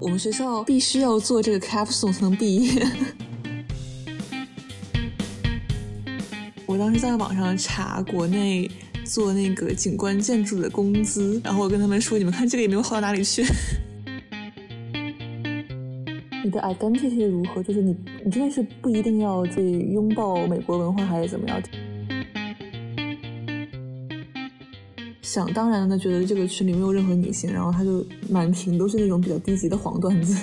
我们学校必须要做这个 capsule 才能毕业。我当时在网上查国内做那个景观建筑的工资，然后我跟他们说：“你们看这个也没有好到哪里去。”你的 identity 如何？就是你，你真的是不一定要去拥抱美国文化，还是怎么样？想当然的觉得这个群里没有任何女性，然后他就满屏都是那种比较低级的黄段子。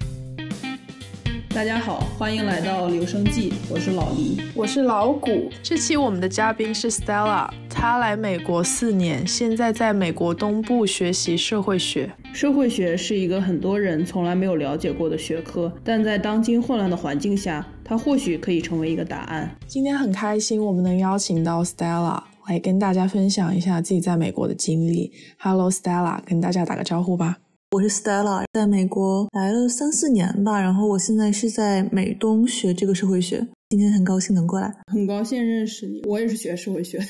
大家好，欢迎来到留声记，我是老黎，我是老谷。这期我们的嘉宾是 Stella，她来美国四年，现在在美国东部学习社会学。社会学是一个很多人从来没有了解过的学科，但在当今混乱的环境下，它或许可以成为一个答案。今天很开心，我们能邀请到 Stella 来跟大家分享一下自己在美国的经历。Hello Stella，跟大家打个招呼吧。我是 Stella，在美国来了三四年吧，然后我现在是在美东学这个社会学。今天很高兴能过来，很高兴认识你。我也是学社会学的。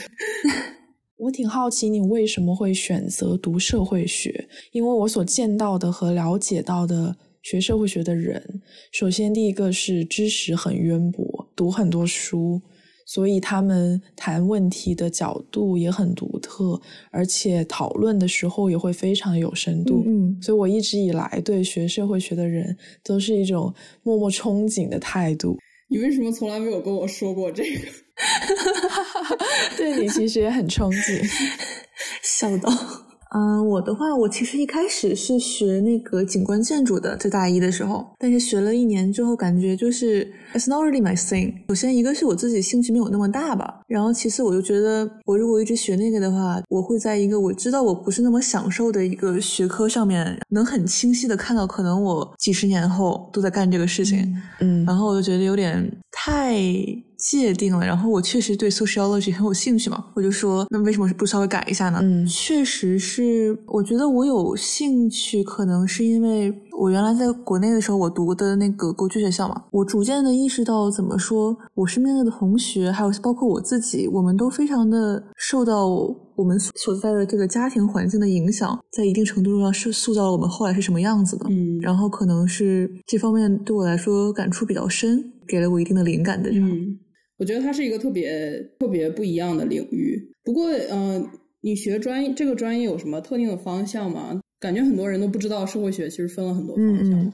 我挺好奇你为什么会选择读社会学，因为我所见到的和了解到的学社会学的人，首先第一个是知识很渊博，读很多书。所以他们谈问题的角度也很独特，而且讨论的时候也会非常有深度。嗯，所以我一直以来对学社会学的人都是一种默默憧憬的态度。你为什么从来没有跟我说过这个？对你其实也很憧憬，笑到。嗯，我的话，我其实一开始是学那个景观建筑的，在大一的时候，但是学了一年之后，感觉就是 it's not really my thing。首先一个是我自己兴趣没有那么大吧，然后其次我就觉得，我如果一直学那个的话，我会在一个我知道我不是那么享受的一个学科上面，能很清晰的看到可能我几十年后都在干这个事情，嗯，然后我就觉得有点太。界定了，然后我确实对 sociology 很有兴趣嘛，我就说，那为什么不稍微改一下呢？嗯，确实是，我觉得我有兴趣，可能是因为我原来在国内的时候，我读的那个国际学校嘛，我逐渐的意识到，怎么说，我身边的同学，还有包括我自己，我们都非常的受到我们所在的这个家庭环境的影响，在一定程度上是塑造了我们后来是什么样子的。嗯，然后可能是这方面对我来说感触比较深，给了我一定的灵感的。嗯。我觉得它是一个特别特别不一样的领域。不过，嗯，你学专业这个专业有什么特定的方向吗？感觉很多人都不知道社会学其实分了很多方向。嗯，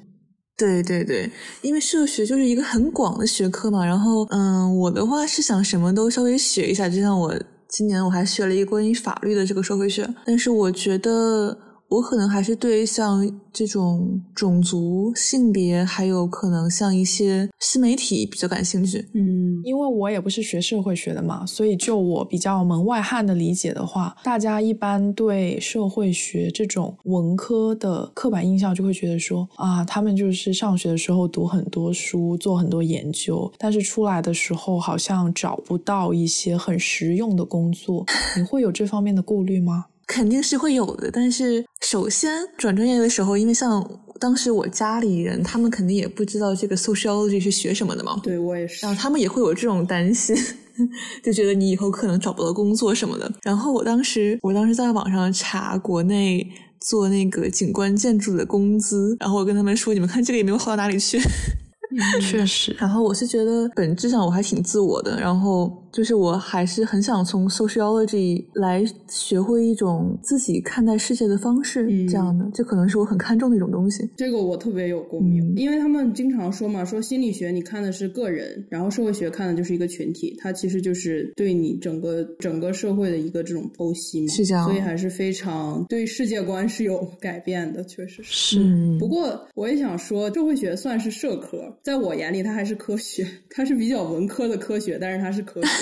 对对对，因为社学就是一个很广的学科嘛。然后，嗯，我的话是想什么都稍微学一下。就像我今年我还学了一个关于法律的这个社会学，但是我觉得。我可能还是对像这种种族、性别，还有可能像一些新媒体比较感兴趣。嗯，因为我也不是学社会学的嘛，所以就我比较门外汉的理解的话，大家一般对社会学这种文科的刻板印象就会觉得说啊，他们就是上学的时候读很多书，做很多研究，但是出来的时候好像找不到一些很实用的工作。你会有这方面的顾虑吗？肯定是会有的，但是首先转专业的时候，因为像当时我家里人，他们肯定也不知道这个 sociology 是学什么的嘛。对我也是。然后他们也会有这种担心，就觉得你以后可能找不到工作什么的。然后我当时，我当时在网上查国内做那个景观建筑的工资，然后我跟他们说，你们看这个也没有好到哪里去。确实，然后我是觉得本质上我还挺自我的，然后就是我还是很想从 sociology 来学会一种自己看待世界的方式，这样的，这可能是我很看重的一种东西。这个我特别有共鸣，因为他们经常说嘛，说心理学你看的是个人，然后社会学看的就是一个群体，它其实就是对你整个整个社会的一个这种剖析嘛，是这样，所以还是非常对世界观是有改变的，确实是。不过我也想说，社会学算是社科。在我眼里，它还是科学，它是比较文科的科学，但是它是科学。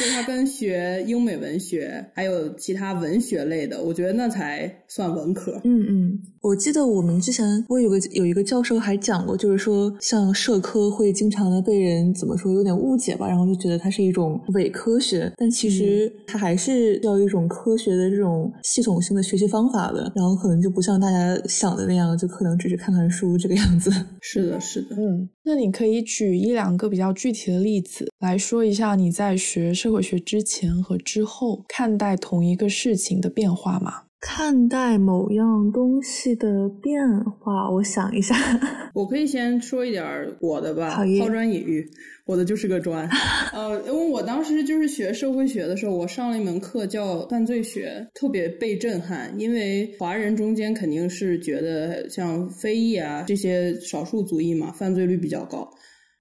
就是它跟学英美文学还有其他文学类的，我觉得那才算文科。嗯嗯，我记得我们之前我有个有一个教授还讲过，就是说像社科会经常的被人怎么说有点误解吧，然后就觉得它是一种伪科学，但其实它还是要一种科学的这种系统性的学习方法的，然后可能就不像大家想的那样，就可能只是看看书这个样子。是的，是的，嗯，那你可以举一两个比较具体的例子来说一下你在学社。社会学之前和之后看待同一个事情的变化吗？看待某样东西的变化，我想一下，我可以先说一点我的吧，抛砖引玉。我的就是个砖，呃，因为我当时就是学社会学的时候，我上了一门课叫犯罪学，特别被震撼，因为华人中间肯定是觉得像非裔啊这些少数族裔嘛，犯罪率比较高。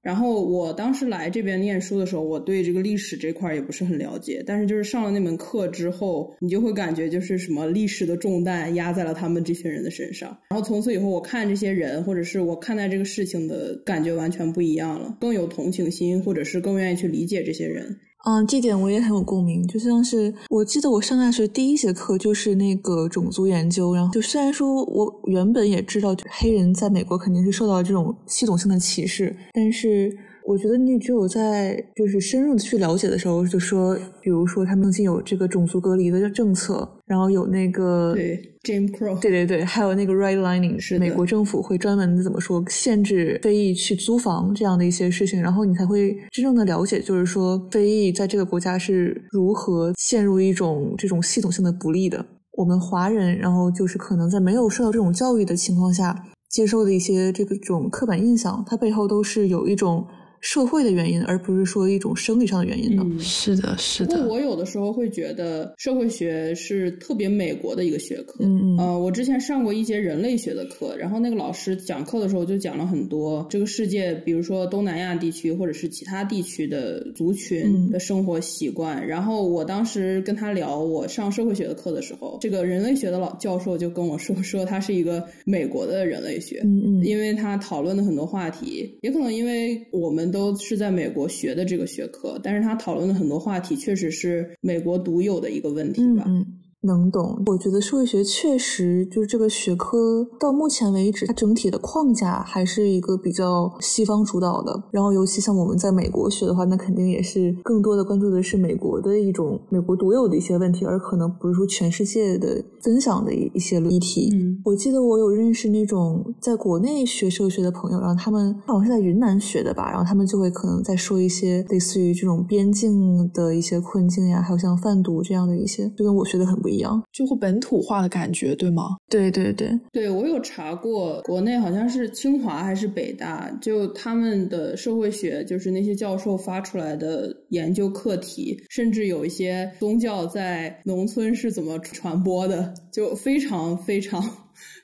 然后我当时来这边念书的时候，我对这个历史这块也不是很了解。但是就是上了那门课之后，你就会感觉就是什么历史的重担压在了他们这群人的身上。然后从此以后，我看这些人，或者是我看待这个事情的感觉完全不一样了，更有同情心，或者是更愿意去理解这些人。嗯，这点我也很有共鸣。就像是我记得我上大学第一节课就是那个种族研究，然后就虽然说我原本也知道黑人在美国肯定是受到这种系统性的歧视，但是。我觉得你只有在就是深入的去了解的时候，就说，比如说他们曾经有这个种族隔离的政策，然后有那个对 Jim Crow，对对对，还有那个 Redlining，是美国政府会专门的怎么说限制非裔去租房这样的一些事情，然后你才会真正的了解，就是说非裔在这个国家是如何陷入一种这种系统性的不利的。我们华人，然后就是可能在没有受到这种教育的情况下接受的一些这个种刻板印象，它背后都是有一种。社会的原因，而不是说一种生理上的原因的。是的，是的。我有的时候会觉得社会学是特别美国的一个学科。嗯嗯。我之前上过一节人类学的课，然后那个老师讲课的时候就讲了很多这个世界，比如说东南亚地区或者是其他地区的族群的生活习惯。然后我当时跟他聊我上社会学的课的时候，这个人类学的老教授就跟我说，说他是一个美国的人类学。嗯嗯。因为他讨论的很多话题，也可能因为我们。都是在美国学的这个学科，但是他讨论的很多话题确实是美国独有的一个问题吧。能懂，我觉得社会学确实就是这个学科，到目前为止，它整体的框架还是一个比较西方主导的。然后，尤其像我们在美国学的话，那肯定也是更多的关注的是美国的一种美国独有的一些问题，而可能不是说全世界的分享的一一些议题。嗯，我记得我有认识那种在国内学社会学的朋友，然后他们好像是在云南学的吧，然后他们就会可能在说一些类似于这种边境的一些困境呀，还有像贩毒这样的一些，就跟我学的很不。一样，就会本土化的感觉，对吗？对对对，对我有查过，国内好像是清华还是北大，就他们的社会学，就是那些教授发出来的研究课题，甚至有一些宗教在农村是怎么传播的，就非常非常。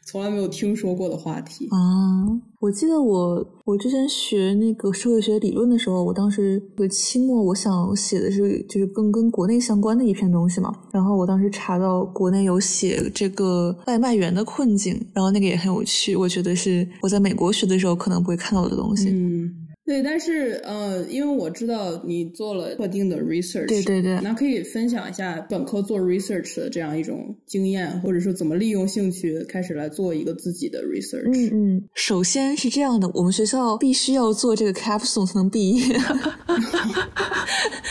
从来没有听说过的话题啊！我记得我我之前学那个社会学理论的时候，我当时个期末我想写的是就是更跟国内相关的一篇东西嘛。然后我当时查到国内有写这个外卖员的困境，然后那个也很有趣，我觉得是我在美国学的时候可能不会看到的东西。嗯。对，但是呃，因为我知道你做了特定的 research，对对对，那可以分享一下本科做 research 的这样一种经验，或者说怎么利用兴趣开始来做一个自己的 research。嗯嗯，首先是这样的，我们学校必须要做这个 capstone 才能毕业。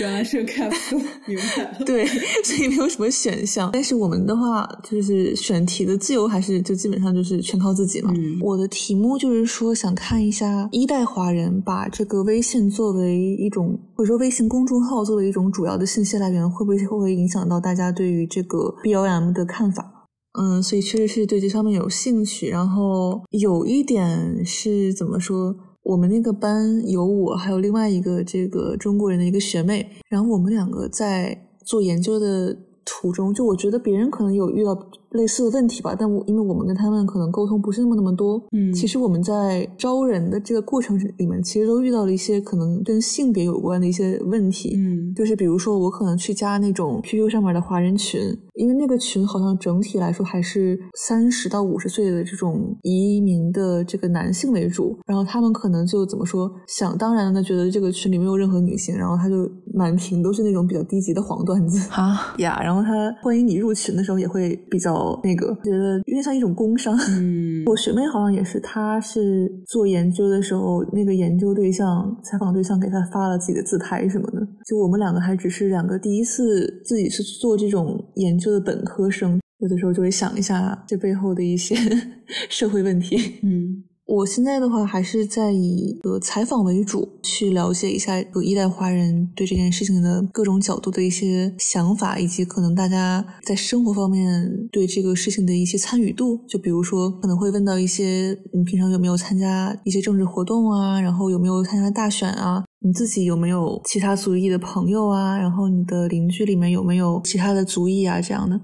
原来是个 capstone，明白了。对，所以没有什么选项。但是我们的话，就是选题的自由还是就基本上就是全靠自己嘛。我的题目就是说想看一下一代华人把。这个微信作为一种，或者说微信公众号作为一种主要的信息来源，会不会会不会影响到大家对于这个 B O M 的看法？嗯，所以确实是对这方面有兴趣。然后有一点是怎么说？我们那个班有我，还有另外一个这个中国人的一个学妹，然后我们两个在做研究的途中，就我觉得别人可能有遇到。类似的问题吧，但我因为我们跟他们可能沟通不是那么那么多，嗯，其实我们在招人的这个过程里面，其实都遇到了一些可能跟性别有关的一些问题，嗯，就是比如说我可能去加那种 QQ 上面的华人群，因为那个群好像整体来说还是三十到五十岁的这种移民的这个男性为主，然后他们可能就怎么说，想当然的觉得这个群里没有任何女性，然后他就满屏都是那种比较低级的黄段子啊呀，然后他欢迎你入群的时候也会比较。那个觉得有点像一种工伤。嗯，我学妹好像也是，她是做研究的时候，那个研究对象、采访对象给她发了自己的自拍什么的。就我们两个还只是两个第一次自己是做这种研究的本科生，有的时候就会想一下这背后的一些 社会问题。嗯。我现在的话还是在以呃采访为主，去了解一下有一代华人对这件事情的各种角度的一些想法，以及可能大家在生活方面对这个事情的一些参与度。就比如说，可能会问到一些你平常有没有参加一些政治活动啊，然后有没有参加大选啊，你自己有没有其他族裔的朋友啊，然后你的邻居里面有没有其他的族裔啊这样的。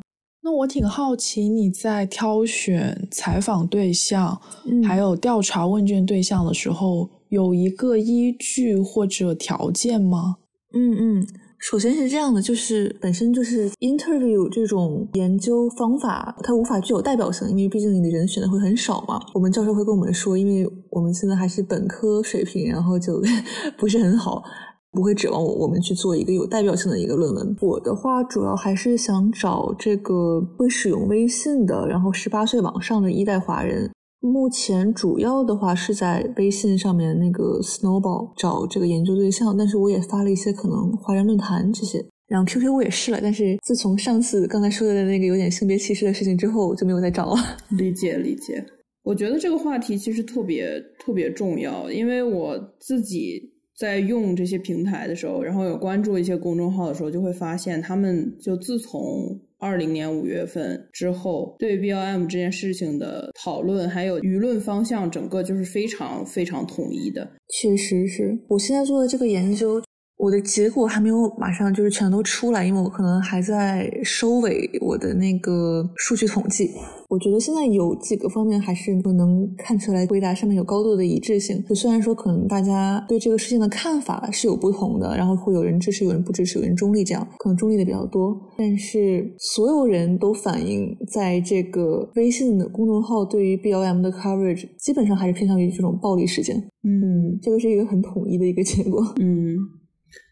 那我挺好奇，你在挑选采访对象，还有调查问卷对象的时候，有一个依据或者条件吗？嗯嗯，首先是这样的，就是本身就是 interview 这种研究方法，它无法具有代表性，因为毕竟你的人选的会很少嘛。我们教授会跟我们说，因为我们现在还是本科水平，然后就 不是很好。不会指望我我们去做一个有代表性的一个论文。我的话主要还是想找这个会使用微信的，然后十八岁往上的一代华人。目前主要的话是在微信上面那个 Snowball 找这个研究对象，但是我也发了一些可能华人论坛这些。然后 QQ 我也试了，但是自从上次刚才说的那个有点性别歧视的事情之后，就没有再找了。理解理解，我觉得这个话题其实特别特别重要，因为我自己。在用这些平台的时候，然后有关注一些公众号的时候，就会发现他们就自从二零年五月份之后，对 B L M 这件事情的讨论还有舆论方向，整个就是非常非常统一的。确实是我现在做的这个研究。我的结果还没有马上就是全都出来，因为我可能还在收尾我的那个数据统计。我觉得现在有几个方面还是能看出来回答上面有高度的一致性。就虽然说可能大家对这个事情的看法是有不同的，然后会有人支持，有人不支持，有人中立，这样可能中立的比较多。但是所有人都反映，在这个微信的公众号对于 BLM 的 coverage 基本上还是偏向于这种暴力事件。嗯，这个是一个很统一的一个结果。嗯。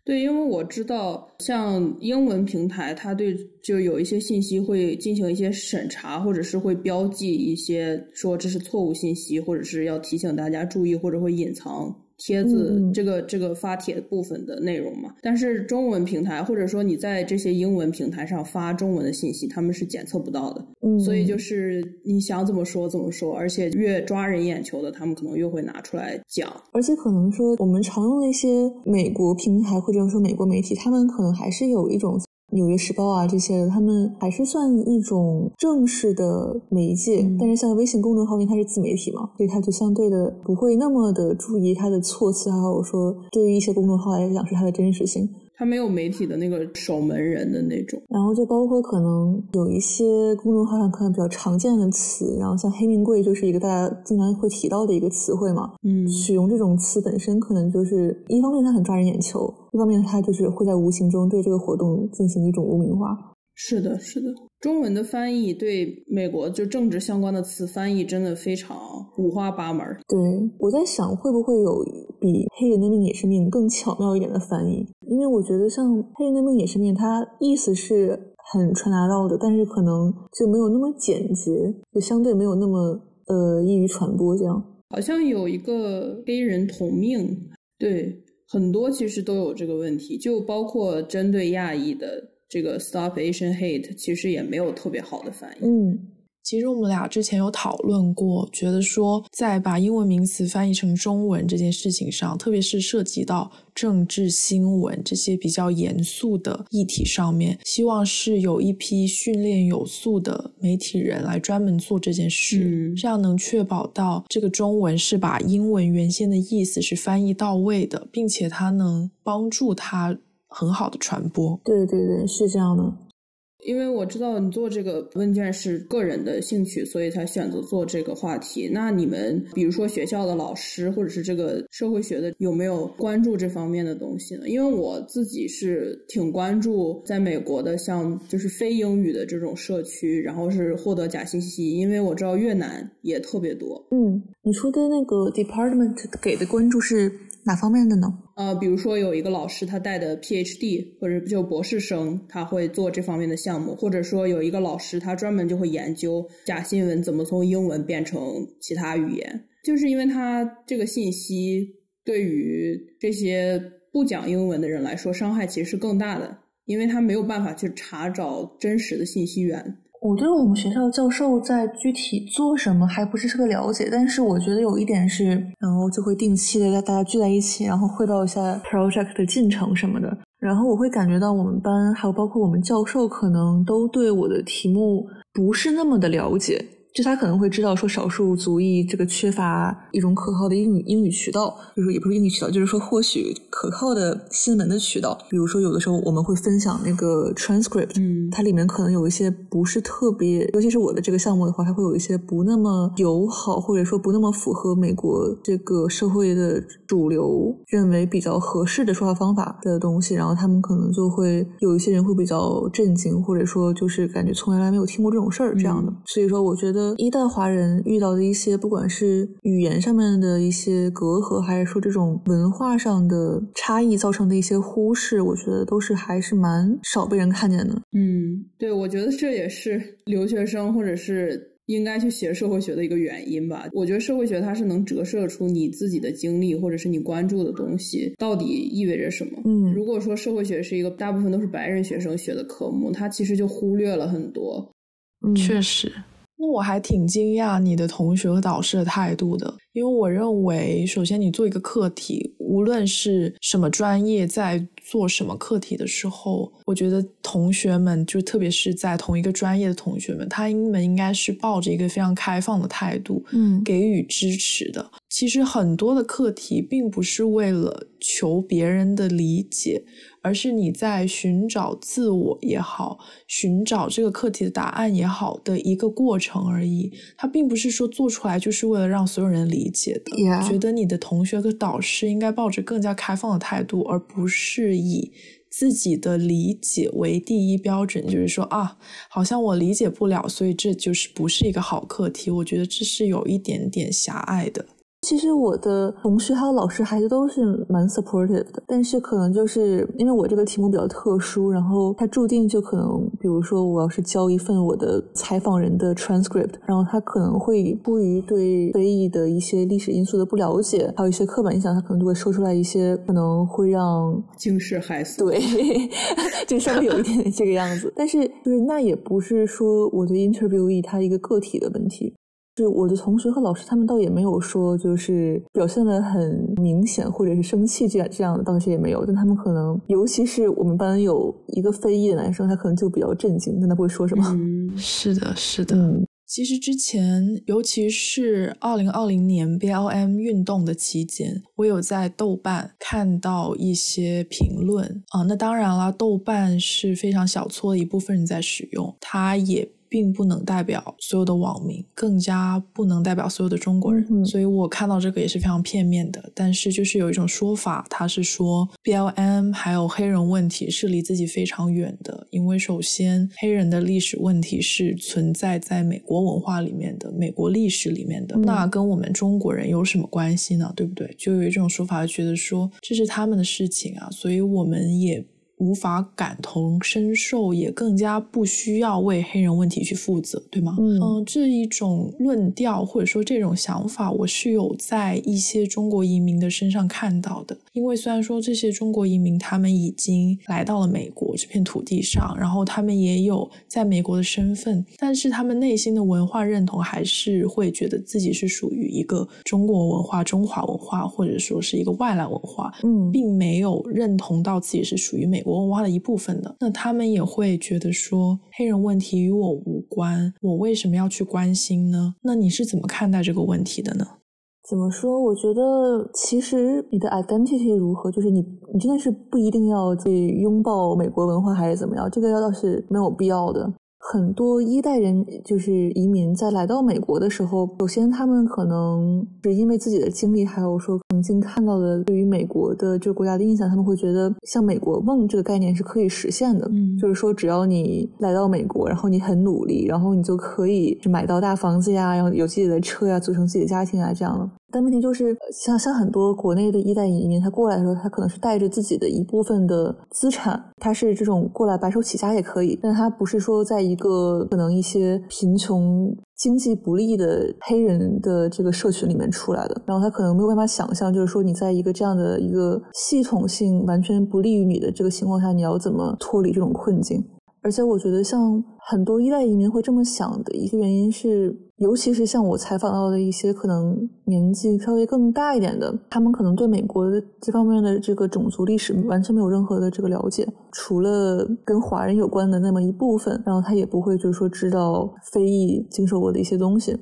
对，因为我知道，像英文平台，它对就有一些信息会进行一些审查，或者是会标记一些说这是错误信息，或者是要提醒大家注意，或者会隐藏。帖子这个这个发帖部分的内容嘛，但是中文平台或者说你在这些英文平台上发中文的信息，他们是检测不到的。嗯，所以就是你想怎么说怎么说，而且越抓人眼球的，他们可能越会拿出来讲。而且可能说我们常用的一些美国平台或者说美国媒体，他们可能还是有一种。纽约时报啊，这些他们还是算一种正式的媒介，但是像微信公众号，因为它是自媒体嘛，所以它就相对的不会那么的注意它的措辞，还有说对于一些公众号来讲是它的真实性。它没有媒体的那个守门人的那种，然后就包括可能有一些公众号上可能比较常见的词，然后像黑名贵就是一个大家经常会提到的一个词汇嘛，嗯，使用这种词本身可能就是一方面它很抓人眼球，一方面它就是会在无形中对这个活动进行一种污名化。是的，是的。中文的翻译对美国就政治相关的词翻译真的非常五花八门。对，我在想会不会有比黑人的命也是命更巧妙一点的翻译？因为我觉得像黑人的命也是命，它意思是很传达到的，但是可能就没有那么简洁，就相对没有那么呃易于传播。这样好像有一个黑人同命，对，很多其实都有这个问题，就包括针对亚裔的。这个 Stop Asian Hate 其实也没有特别好的翻译。嗯，其实我们俩之前有讨论过，觉得说在把英文名词翻译成中文这件事情上，特别是涉及到政治新闻这些比较严肃的议题上面，希望是有一批训练有素的媒体人来专门做这件事，这样能确保到这个中文是把英文原先的意思是翻译到位的，并且它能帮助它。很好的传播，对对对，是这样的。因为我知道你做这个问卷是个人的兴趣，所以才选择做这个话题。那你们，比如说学校的老师，或者是这个社会学的，有没有关注这方面的东西呢？因为我自己是挺关注在美国的，像就是非英语的这种社区，然后是获得假信息。因为我知道越南也特别多。嗯，你说的那个 department 给的关注是？哪方面的呢？呃，比如说有一个老师，他带的 PhD 或者就博士生，他会做这方面的项目；或者说有一个老师，他专门就会研究假新闻怎么从英文变成其他语言。就是因为他这个信息对于这些不讲英文的人来说，伤害其实是更大的，因为他没有办法去查找真实的信息源。我对我们学校教授在具体做什么还不是特别了解，但是我觉得有一点是，然后就会定期的大家聚在一起，然后汇报一下 project 的进程什么的。然后我会感觉到我们班还有包括我们教授可能都对我的题目不是那么的了解。就他可能会知道说少数族裔这个缺乏一种可靠的英语英语渠道，就是也不是英语渠道，就是说或许可靠的新闻的渠道。比如说有的时候我们会分享那个 transcript，嗯，它里面可能有一些不是特别，尤其是我的这个项目的话，它会有一些不那么友好，或者说不那么符合美国这个社会的主流认为比较合适的说话方法的东西，然后他们可能就会有一些人会比较震惊，或者说就是感觉从来没有听过这种事儿这样的。所以说，我觉得。一代华人遇到的一些，不管是语言上面的一些隔阂，还是说这种文化上的差异造成的一些忽视，我觉得都是还是蛮少被人看见的。嗯，对，我觉得这也是留学生或者是应该去学社会学的一个原因吧。我觉得社会学它是能折射出你自己的经历或者是你关注的东西到底意味着什么。嗯，如果说社会学是一个大部分都是白人学生学的科目，它其实就忽略了很多。嗯，确实。那我还挺惊讶你的同学和导师的态度的，因为我认为，首先你做一个课题，无论是什么专业，在做什么课题的时候，我觉得同学们，就特别是在同一个专业的同学们，他们应该是抱着一个非常开放的态度，嗯，给予支持的。其实很多的课题并不是为了求别人的理解。而是你在寻找自我也好，寻找这个课题的答案也好的一个过程而已。它并不是说做出来就是为了让所有人理解的。觉得你的同学和导师应该抱着更加开放的态度，而不是以自己的理解为第一标准。就是说啊，好像我理解不了，所以这就是不是一个好课题。我觉得这是有一点点狭隘的。其实我的同学还有老师孩子都是蛮 supportive 的，但是可能就是因为我这个题目比较特殊，然后它注定就可能，比如说我要是交一份我的采访人的 transcript，然后他可能会出于对非裔的一些历史因素的不了解，还有一些刻板印象，他可能就会说出来一些可能会让惊世骇俗。对，就稍微有一点这个样子。但是就是那也不是说我对 interviewee 他一个个体的问题。是我的同学和老师，他们倒也没有说，就是表现的很明显，或者是生气这样这样的，倒是也没有。但他们可能，尤其是我们班有一个非裔的男生，他可能就比较震惊，但他不会说什么。嗯，是的，是的。嗯，其实之前，尤其是二零二零年 BLM 运动的期间，我有在豆瓣看到一些评论啊。那当然啦，豆瓣是非常小撮的一部分人在使用，它也。并不能代表所有的网民，更加不能代表所有的中国人，所以我看到这个也是非常片面的。但是就是有一种说法，他是说 BLM 还有黑人问题是离自己非常远的，因为首先黑人的历史问题是存在在美国文化里面的，美国历史里面的，那跟我们中国人有什么关系呢？对不对？就有一种说法，觉得说这是他们的事情啊，所以我们也。无法感同身受，也更加不需要为黑人问题去负责，对吗？嗯，这一种论调或者说这种想法，我是有在一些中国移民的身上看到的。因为虽然说这些中国移民他们已经来到了美国这片土地上，然后他们也有在美国的身份，但是他们内心的文化认同还是会觉得自己是属于一个中国文化、中华文化，或者说是一个外来文化，嗯，并没有认同到自己是属于美。文化的一部分的，那他们也会觉得说黑人问题与我无关，我为什么要去关心呢？那你是怎么看待这个问题的呢？怎么说？我觉得其实你的 identity 如何，就是你你真的是不一定要去拥抱美国文化还是怎么样，这个要倒是没有必要的。很多一代人就是移民，在来到美国的时候，首先他们可能是因为自己的经历，还有说曾经看到的对于美国的这个国家的印象，他们会觉得像美国梦这个概念是可以实现的。嗯，就是说只要你来到美国，然后你很努力，然后你就可以买到大房子呀，然后有自己的车呀，组成自己的家庭啊，这样的。但问题就是，像像很多国内的一代移民，他过来的时候，他可能是带着自己的一部分的资产，他是这种过来白手起家也可以，但他不是说在一个可能一些贫穷、经济不利的黑人的这个社群里面出来的，然后他可能没有办法想象，就是说你在一个这样的一个系统性完全不利于你的这个情况下，你要怎么脱离这种困境。而且我觉得，像很多一代移民会这么想的一个原因是，尤其是像我采访到的一些可能年纪稍微更大一点的，他们可能对美国的这方面的这个种族历史完全没有任何的这个了解，除了跟华人有关的那么一部分，然后他也不会就是说知道非裔经受过的一些东西。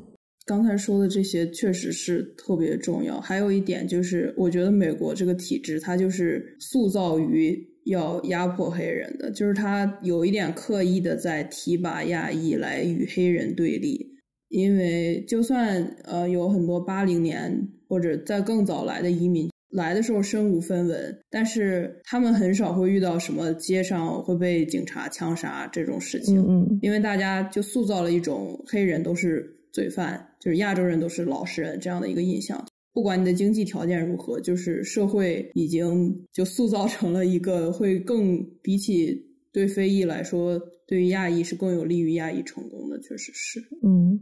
刚才说的这些确实是特别重要。还有一点就是，我觉得美国这个体制，它就是塑造于。要压迫黑人的，就是他有一点刻意的在提拔亚裔来与黑人对立，因为就算呃有很多八零年或者在更早来的移民来的时候身无分文，但是他们很少会遇到什么街上会被警察枪杀这种事情，嗯，因为大家就塑造了一种黑人都是罪犯，就是亚洲人都是老实人这样的一个印象。不管你的经济条件如何，就是社会已经就塑造成了一个会更比起对非裔来说，对于亚裔是更有利于亚裔成功的，确实是。嗯，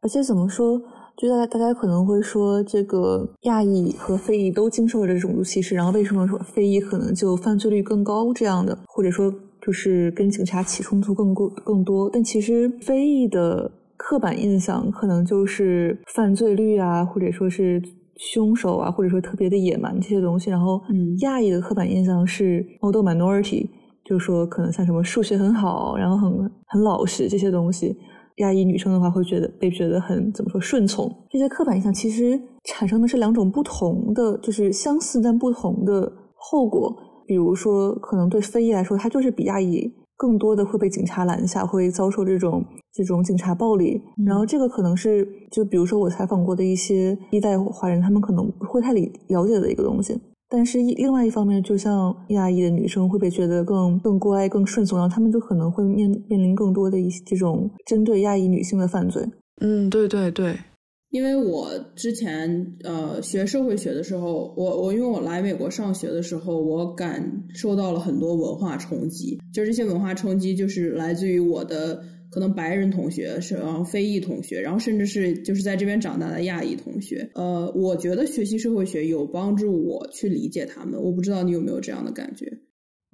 而且怎么说，就大家大家可能会说，这个亚裔和非裔都经受了种族歧视，然后为什么说非裔可能就犯罪率更高这样的，或者说就是跟警察起冲突更多更多？但其实非裔的刻板印象可能就是犯罪率啊，或者说是。凶手啊，或者说特别的野蛮这些东西，然后亚裔的刻板印象是 model minority，就是说可能像什么数学很好，然后很很老实这些东西，亚裔女生的话会觉得被觉得很怎么说顺从。这些刻板印象其实产生的是两种不同的，就是相似但不同的后果。比如说，可能对非裔来说，他就是比亚裔。更多的会被警察拦下，会遭受这种这种警察暴力。然后这个可能是，就比如说我采访过的一些一代华人，他们可能不会太理了解的一个东西。但是另外一方面，就像亚裔的女生会被觉得更更乖、更顺从，然后他们就可能会面面临更多的一些这种针对亚裔女性的犯罪。嗯，对对对。因为我之前呃学社会学的时候，我我因为我来美国上学的时候，我感受到了很多文化冲击。就这些文化冲击，就是来自于我的可能白人同学，是然后非裔同学，然后甚至是就是在这边长大的亚裔同学。呃，我觉得学习社会学有帮助我去理解他们。我不知道你有没有这样的感觉。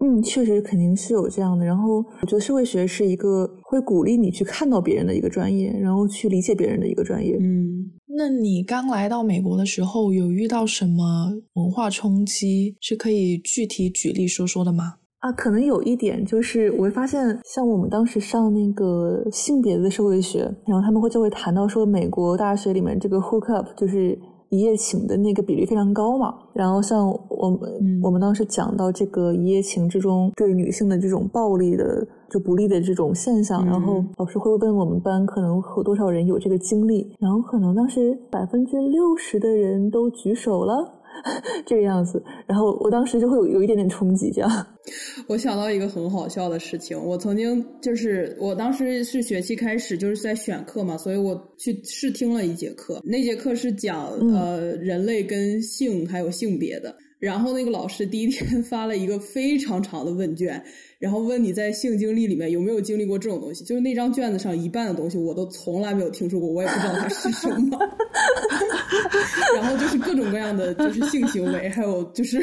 嗯，确实肯定是有这样的。然后我觉得社会学是一个会鼓励你去看到别人的一个专业，然后去理解别人的一个专业。嗯，那你刚来到美国的时候，有遇到什么文化冲击？是可以具体举例说说的吗？啊，可能有一点就是，我会发现，像我们当时上那个性别的社会学，然后他们会就会谈到说，美国大学里面这个 hook up 就是。一夜情的那个比例非常高嘛，然后像我们我们当时讲到这个一夜情之中对女性的这种暴力的就不利的这种现象，然后老师会问我们班可能有多少人有这个经历，然后可能当时百分之六十的人都举手了。这个样子，然后我当时就会有有一点点冲击，这样。我想到一个很好笑的事情，我曾经就是我当时是学期开始就是在选课嘛，所以我去试听了一节课，那节课是讲呃人类跟性还有性别的。然后那个老师第一天发了一个非常长的问卷，然后问你在性经历里面有没有经历过这种东西。就是那张卷子上一半的东西我都从来没有听说过，我也不知道它是什么。然后就是各种各样的就是性行为，还有就是，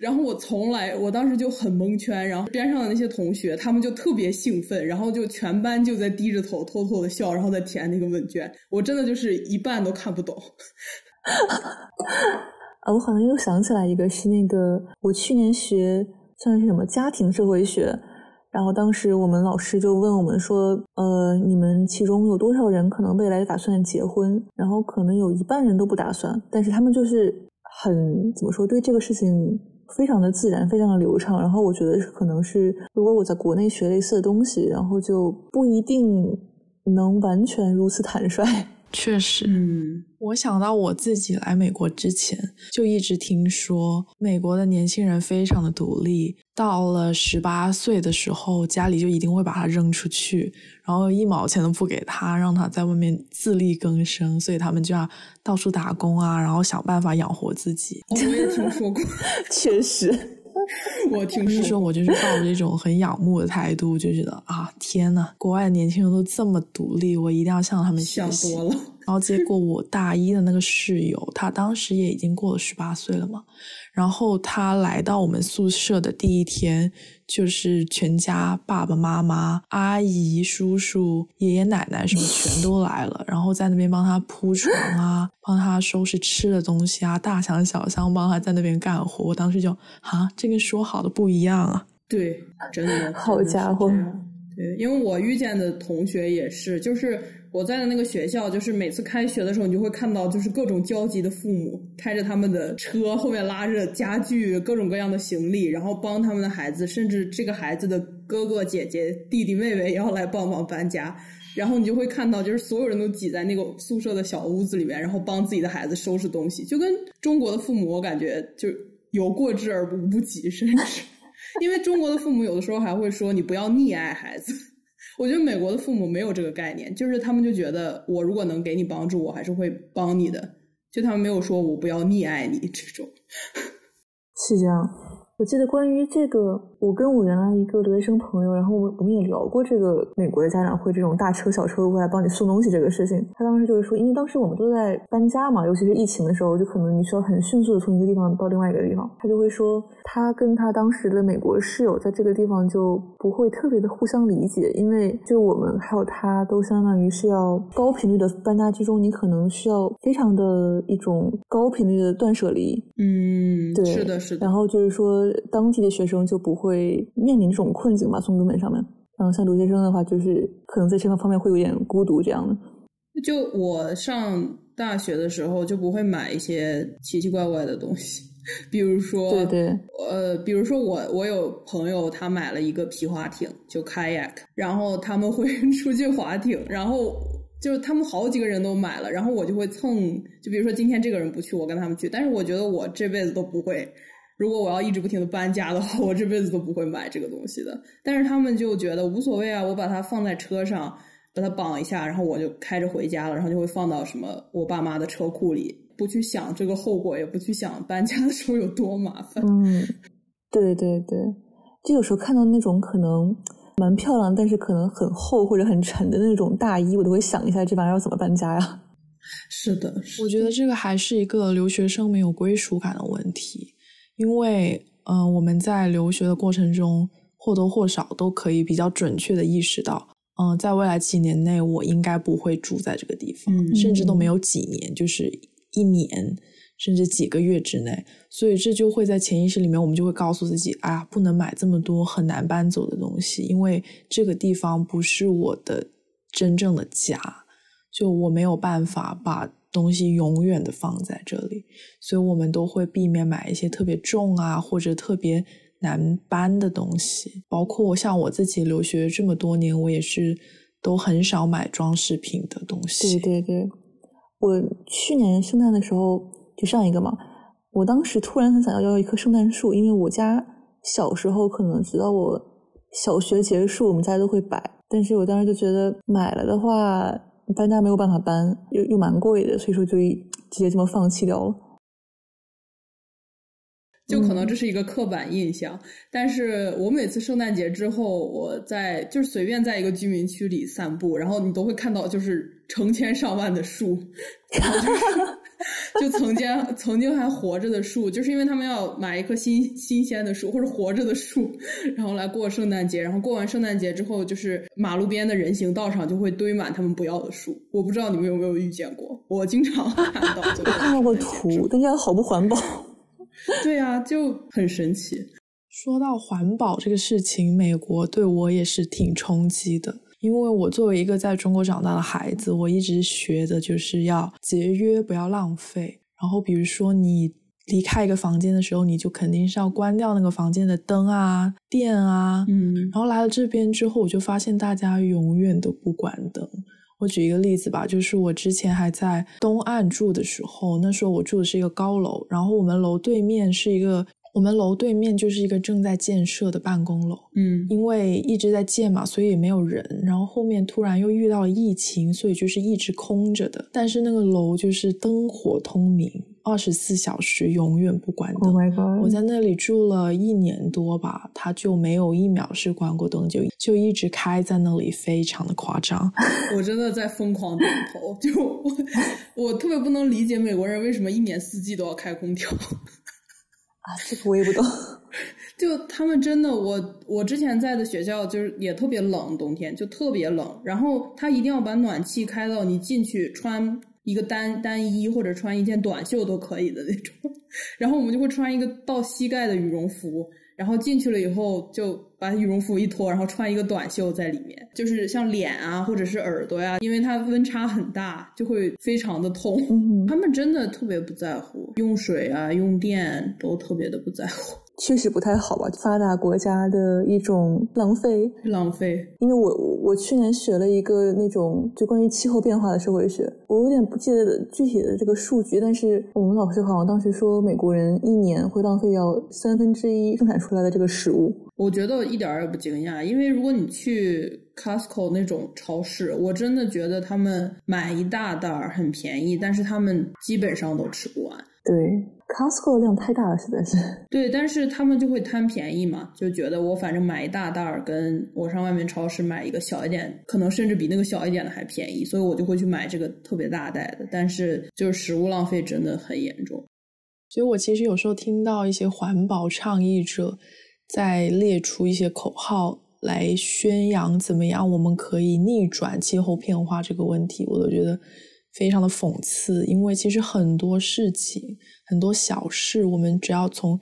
然后我从来我当时就很蒙圈。然后边上的那些同学他们就特别兴奋，然后就全班就在低着头偷偷的笑，然后在填那个问卷。我真的就是一半都看不懂。啊，我好像又想起来一个，是那个我去年学算是什么家庭社会学，然后当时我们老师就问我们说，呃，你们其中有多少人可能未来打算结婚？然后可能有一半人都不打算，但是他们就是很怎么说，对这个事情非常的自然，非常的流畅。然后我觉得可能是，如果我在国内学类似的东西，然后就不一定能完全如此坦率。确实，嗯，我想到我自己来美国之前，就一直听说美国的年轻人非常的独立，到了十八岁的时候，家里就一定会把他扔出去，然后一毛钱都不给他，让他在外面自力更生，所以他们就要到处打工啊，然后想办法养活自己。我也听说过，确实，我听说，我就是抱着这种很仰慕的态度，就觉得啊，天呐，国外的年轻人都这么独立，我一定要向他们学习。想多了。然后结果我大一的那个室友，他当时也已经过了十八岁了嘛。然后他来到我们宿舍的第一天，就是全家爸爸妈妈、阿姨、叔叔、爷爷奶奶什么全都来了，然后在那边帮他铺床啊，帮他收拾吃的东西啊，大箱小箱帮他在那边干活。我当时就啊，这跟说好的不一样啊！对，真的，好家伙！对，因为我遇见的同学也是，就是。我在的那个学校，就是每次开学的时候，你就会看到，就是各种焦急的父母开着他们的车，后面拉着家具、各种各样的行李，然后帮他们的孩子，甚至这个孩子的哥哥姐姐、弟弟妹妹也要来帮忙搬家。然后你就会看到，就是所有人都挤在那个宿舍的小屋子里面，然后帮自己的孩子收拾东西，就跟中国的父母，我感觉就有过之而无不及，甚至 因为中国的父母有的时候还会说你不要溺爱孩子。我觉得美国的父母没有这个概念，就是他们就觉得我如果能给你帮助，我还是会帮你的，就他们没有说我不要溺爱你这种。是这样。我记得关于这个，我跟我原来一个留学生朋友，然后我我们也聊过这个美国的家长会这种大车小车过来帮你送东西这个事情。他当时就是说，因为当时我们都在搬家嘛，尤其是疫情的时候，就可能你需要很迅速的从一个地方到另外一个地方。他就会说，他跟他当时的美国室友在这个地方就不会特别的互相理解，因为就我们还有他都相当于是要高频率的搬家之中，你可能需要非常的一种高频率的断舍离。嗯，对，是的，是的。然后就是说。当地的学生就不会面临这种困境吧？从根本上面，然后像留学生的话，就是可能在这个方面会有点孤独这样的。就我上大学的时候，就不会买一些奇奇怪怪的东西，比如说，对对，呃，比如说我我有朋友他买了一个皮划艇，就 kayak，然后他们会 出去划艇，然后就是他们好几个人都买了，然后我就会蹭，就比如说今天这个人不去，我跟他们去，但是我觉得我这辈子都不会。如果我要一直不停的搬家的话，我这辈子都不会买这个东西的。但是他们就觉得无所谓啊，我把它放在车上，把它绑一下，然后我就开着回家了，然后就会放到什么我爸妈的车库里，不去想这个后果，也不去想搬家的时候有多麻烦。嗯，对对对，就有时候看到那种可能蛮漂亮，但是可能很厚或者很沉的那种大衣，我都会想一下这玩意儿怎么搬家呀？是的，我觉得这个还是一个留学生没有归属感的问题。因为，嗯，我们在留学的过程中或多或少都可以比较准确的意识到，嗯，在未来几年内我应该不会住在这个地方，甚至都没有几年，就是一年甚至几个月之内。所以这就会在潜意识里面，我们就会告诉自己，啊，不能买这么多很难搬走的东西，因为这个地方不是我的真正的家，就我没有办法把。东西永远的放在这里，所以我们都会避免买一些特别重啊或者特别难搬的东西。包括像我自己留学这么多年，我也是都很少买装饰品的东西。对对对，我去年圣诞的时候就上一个嘛，我当时突然很想要要一棵圣诞树，因为我家小时候可能直到我小学结束，我们家都会摆，但是我当时就觉得买了的话。搬家没有办法搬，又又蛮贵的，所以说就直接这么放弃掉了。就可能这是一个刻板印象，但是我每次圣诞节之后，我在就是随便在一个居民区里散步，然后你都会看到就是成千上万的树，然后就是。就曾经曾经还活着的树，就是因为他们要买一棵新 新鲜的树或者活着的树，然后来过圣诞节。然后过完圣诞节之后，就是马路边的人行道上就会堆满他们不要的树。我不知道你们有没有遇见过，我经常 看到。我看到过图，但是好不环保。对呀，就很神奇。说到环保这个事情，美国对我也是挺冲击的。因为我作为一个在中国长大的孩子，我一直学的就是要节约，不要浪费。然后，比如说你离开一个房间的时候，你就肯定是要关掉那个房间的灯啊、电啊。嗯。然后来了这边之后，我就发现大家永远都不关灯。我举一个例子吧，就是我之前还在东岸住的时候，那时候我住的是一个高楼，然后我们楼对面是一个。我们楼对面就是一个正在建设的办公楼，嗯，因为一直在建嘛，所以也没有人。然后后面突然又遇到了疫情，所以就是一直空着的。但是那个楼就是灯火通明，二十四小时永远不关灯。Oh my god！我在那里住了一年多吧，它就没有一秒是关过灯，就就一直开在那里，非常的夸张。我真的在疯狂点头，就我我特别不能理解美国人为什么一年四季都要开空调。啊，这个我也不懂。就他们真的，我我之前在的学校就是也特别冷，冬天就特别冷，然后他一定要把暖气开到你进去穿一个单单衣或者穿一件短袖都可以的那种，然后我们就会穿一个到膝盖的羽绒服，然后进去了以后就把羽绒服一脱，然后穿一个短袖在里面，就是像脸啊或者是耳朵呀、因为它温差很大，就会非常的痛。嗯，他们真的特别不在乎用水啊、用电都特别的不在乎，确实不太好吧？发达国家的一种浪费。浪费。因为我我去年学了一个那种就关于气候变化的社会学，我有点不记得具体的这个数据，但是我们老师好像当时说美国人一年会浪费掉三分之一生产出来的这个食物。我觉得一点儿也不惊讶，因为如果你去 Costco 那种超市，我真的觉得他们买一大袋儿很便宜，但是他们基本上都吃不完。对，Costco 的量太大了，实在是。对，但是他们就会贪便宜嘛，就觉得我反正买一大袋儿，跟我上外面超市买一个小一点，可能甚至比那个小一点的还便宜，所以我就会去买这个特别大袋的。但是就是食物浪费真的很严重。所以我其实有时候听到一些环保倡议者在列出一些口号来宣扬怎么样我们可以逆转气候变化这个问题，我都觉得非常的讽刺。因为其实很多事情、很多小事，我们只要从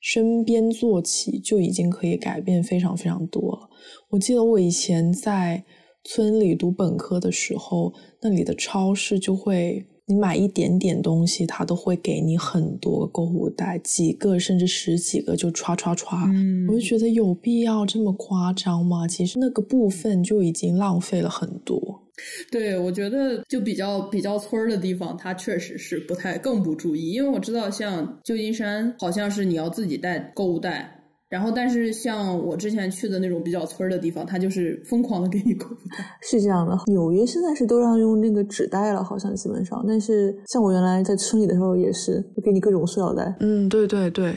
身边做起，就已经可以改变非常非常多了。我记得我以前在村里读本科的时候，那里的超市就会。你买一点点东西，他都会给你很多购物袋，几个甚至十几个就歘歘歘。嗯我就觉得有必要这么夸张吗？其实那个部分就已经浪费了很多。对，我觉得就比较比较村儿的地方，它确实是不太更不注意，因为我知道像旧金山好像是你要自己带购物袋，然后但是像我之前去的那种比较村儿的地方，它就是疯狂的给你购物袋。是这样的，纽约现在是都让用那个纸袋了，好像基本上。但是像我原来在村里的时候也是，就给你各种塑料袋。嗯，对对对，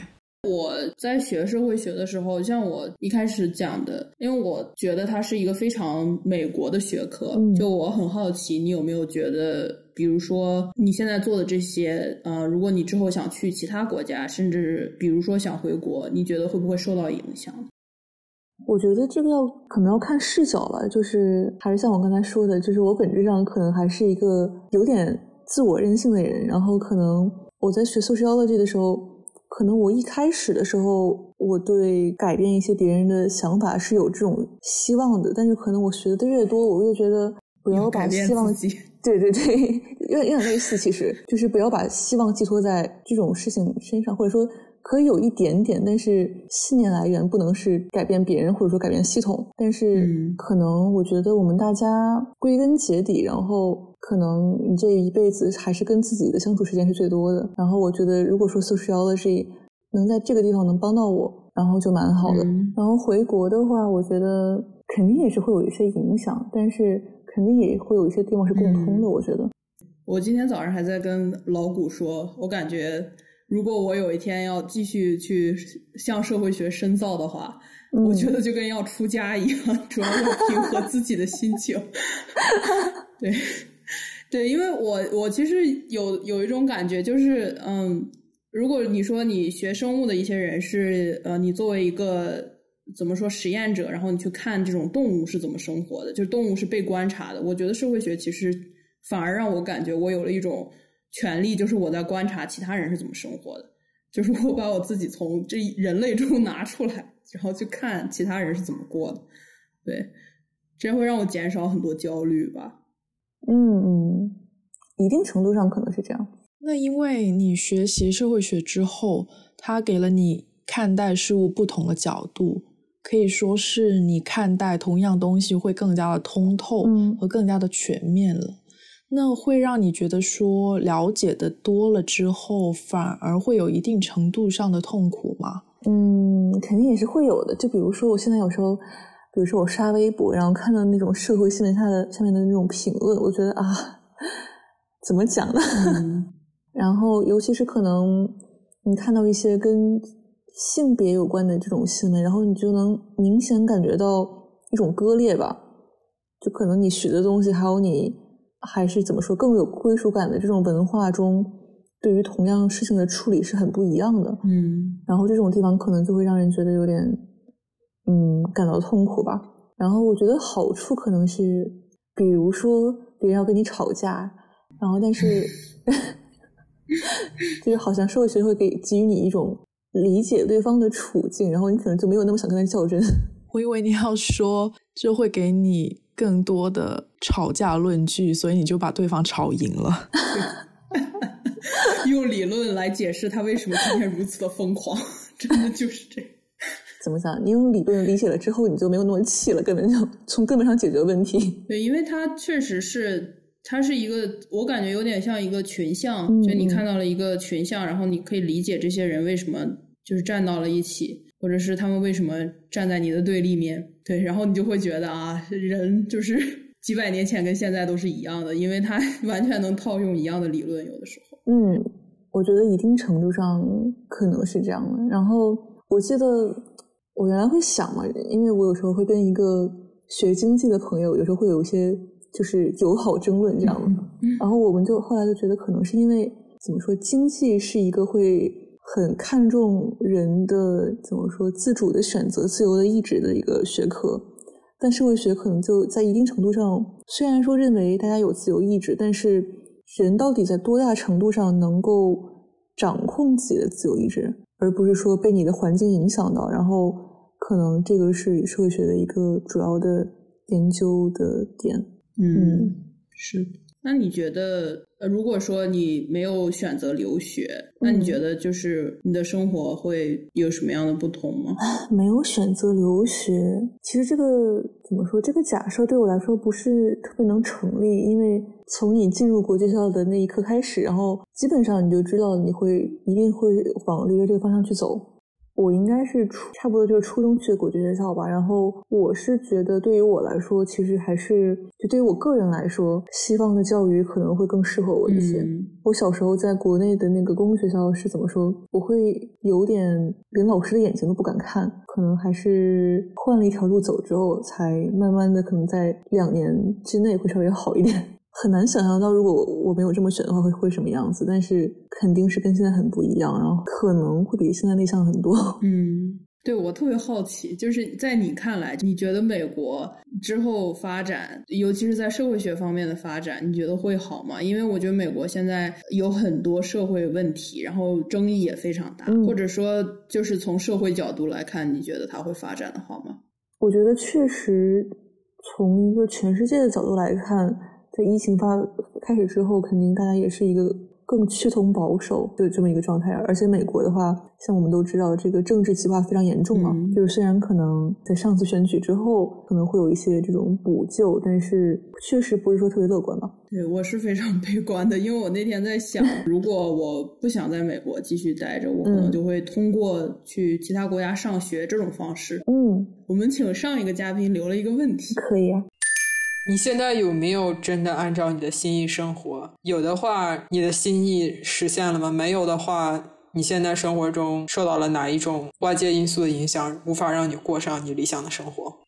我在学社会学的时候，像我一开始讲的，因为我觉得它是一个非常美国的学科，嗯就我很好奇，你有没有觉得，比如说你现在做的这些，呃，如果你之后想去其他国家，甚至比如说想回国，你觉得会不会受到影响？我觉得这个要可能要看视角了，就是还是像我刚才说的，就是我本质上可能还是一个有点自我任性的人，然后可能我在学 sociology 的时候，可能我一开始的时候，我对改变一些别人的想法是有这种希望的，但是可能我学的越多，我越觉得不要把改变希望对对对，有点有点类似，其实就是不要把希望寄托在这种事情身上，或者说可以有一点点，但是信念来源不能是改变别人或者说改变系统。但是嗯可能我觉得我们大家归根结底，然后可能你这一辈子还是跟自己的相处时间是最多的。然后我觉得如果说 sociology 能在这个地方能帮到我，然后就蛮好的。嗯然后回国的话，我觉得肯定也是会有一些影响，但是肯定也会有一些地方是共通的。嗯我觉得，我今天早上还在跟老谷说，我感觉如果我有一天要继续去向社会学深造的话，嗯我觉得就跟要出家一样，主要要平和自己的心情。对，对，因为我我其实有有一种感觉，就是嗯，如果你说你学生物的一些人是呃，你作为一个怎么说实验者，然后你去看这种动物是怎么生活的，就是动物是被观察的。我觉得社会学其实反而让我感觉我有了一种权利，就是我在观察其他人是怎么生活的，就是我把我自己从这人类中 拿出来，然后去看其他人是怎么过的。对，这样会让我减少很多焦虑吧。嗯嗯，一定程度上可能是这样。那因为你学习社会学之后，它给了你看待事物不同的角度，可以说是你看待同样东西会更加的通透嗯和更加的全面了。那会让你觉得说了解的多了之后，反而会有一定程度上的痛苦吗？嗯，肯定也是会有的。就比如说，我现在有时候，比如说我刷微博，然后看到那种社会新闻下的下面的那种评论，我觉得啊，怎么讲呢？嗯 然后尤其是可能你看到一些跟性别有关的这种新闻，然后你就能明显感觉到一种割裂吧。就可能你学的东西，还有你还是怎么说更有归属感的这种文化中，对于同样事情的处理是很不一样的。嗯，然后这种地方可能就会让人觉得有点，嗯，感到痛苦吧。然后我觉得好处可能是，比如说别人要跟你吵架，然后但是，就是好像社会学会给给予你一种理解对方的处境，然后你可能就没有那么想跟他较真。我以为你要说，就会给你更多的吵架论据，所以你就把对方吵赢了。用理论来解释他为什么今天如此的疯狂，真的就是这样。怎么讲？你用理论理解了之后，你就没有那么气了，根本就从根本上解决问题。对，因为它确实是，它是一个，我感觉有点像一个群像，就你看到了一个群像，然后你可以理解这些人为什么就是站到了一起，或者是他们为什么站在你的对立面。对，然后你就会觉得啊，人就是 几百年前跟现在都是一样的，因为他 完全能套用一样的理论，有的时候。嗯，我觉得一定程度上可能是这样的。然后我记得。我原来会想嘛，因为我有时候会跟一个学经济的朋友，有时候会有一些就是友好争论这样的。然后我们就后来就觉得，可能是因为怎么说，经济是一个会很看重人的怎么说自主的选择、自由的意志的一个学科，但社会学可能就在一定程度上，虽然说认为大家有自由意志，但是人到底在多大程度上能够掌控自己的自由意志？而不是说被你的环境影响到，然后可能这个是社会学的一个主要的研究的点。嗯，是。那你觉得，呃，如果说你没有选择留学，那你觉得就是你的生活会有什么样的不同吗？没有选择留学，其实这个怎么说？这个假设对我来说不是特别能成立，因为从你进入国际校的那一刻开始，然后基本上你就知道你会一定会往留学这个方向去走。我应该是初差不多就是初中去的国际学校吧，然后我是觉得对于我来说，其实还是就对于我个人来说，西方的教育可能会更适合我一些。我小时候在国内的那个公共学校是怎么说？我会有点连老师的眼睛都不敢看，可能还是换了一条路走之后，才慢慢的可能在两年之内会稍微好一点。很难想象到，如果我没有这么选的话，会会什么样子。但是肯定是跟现在很不一样，然后可能会比现在内向很多。嗯，对我特别好奇，就是在你看来，你觉得美国之后发展，尤其是在社会学方面的发展，你觉得会好吗？因为我觉得美国现在有很多社会问题，然后争议也非常大。或者说，就是从社会角度来看，你觉得它会发展的好吗？我觉得确实，从一个全世界的角度来看。在疫情发开始之后，肯定大家也是一个更趋同保守的这么一个状态。而且美国的话，像我们都知道，这个政治极化非常严重嘛。就是虽然可能在上次选举之后可能会有一些这种补救，但是确实不是说特别乐观吧。对，我是非常悲观的，因为我那天在想，如果我不想在美国继续待着，我可能就会通过去其他国家上学这种方式。嗯，我们请上一个嘉宾留了一个问题，可以啊。你现在有没有真的按照你的心意生活？有的话，你的心意实现了吗？没有的话，你现在生活中受到了哪一种外界因素的影响，无法让你过上你理想的生活？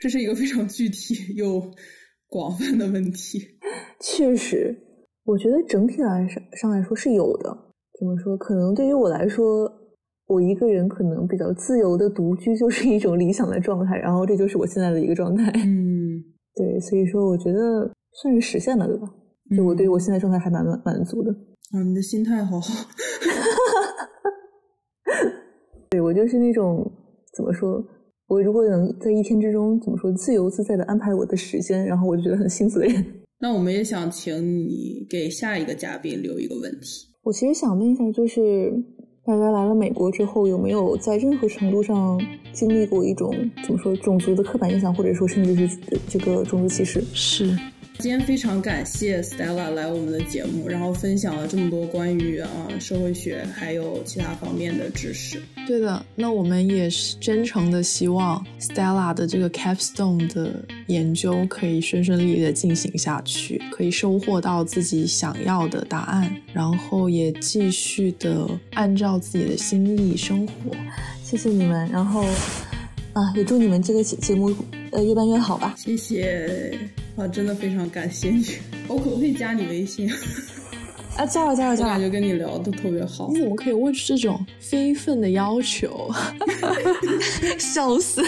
这是一个非常具体 又广泛的问题。确实，我觉得整体来上上来说是有的。怎么说？可能对于我来说。我一个人可能比较自由的独居，就是一种理想的状态，然后这就是我现在的一个状态。嗯，对，所以说我觉得算是实现了，对吧？就我对我现在状态还蛮满满足的。啊，你的心态好好。对我就是那种怎么说？我如果能在一天之中怎么说自由自在的安排我的时间，然后我就觉得很幸福的人。那我们也想请你给下一个嘉宾留一个问题。我其实想问一下，就是。大家来了美国之后，有没有在任何程度上经历过一种怎么说种族的刻板印象，或者说甚至是这个种族歧视？是，今天非常感谢 Stella 来我们的节目，然后分享了这么多关于啊社会学还有其他方面的知识。对的，那我们也是真诚的希望 Stella 的这个 Capstone 的研究可以顺顺利利的进行下去，可以收获到自己想要的答案，然后也继续的按照自己的心意生活。谢谢你们，然后啊，也祝你们这个节节目呃越办越好吧。谢谢，啊，真的非常感谢你。我可不可以加你微信？啊，加油加油 我加油！感觉跟你聊的特别好你。怎么可以问出这种非分的要求？笑死！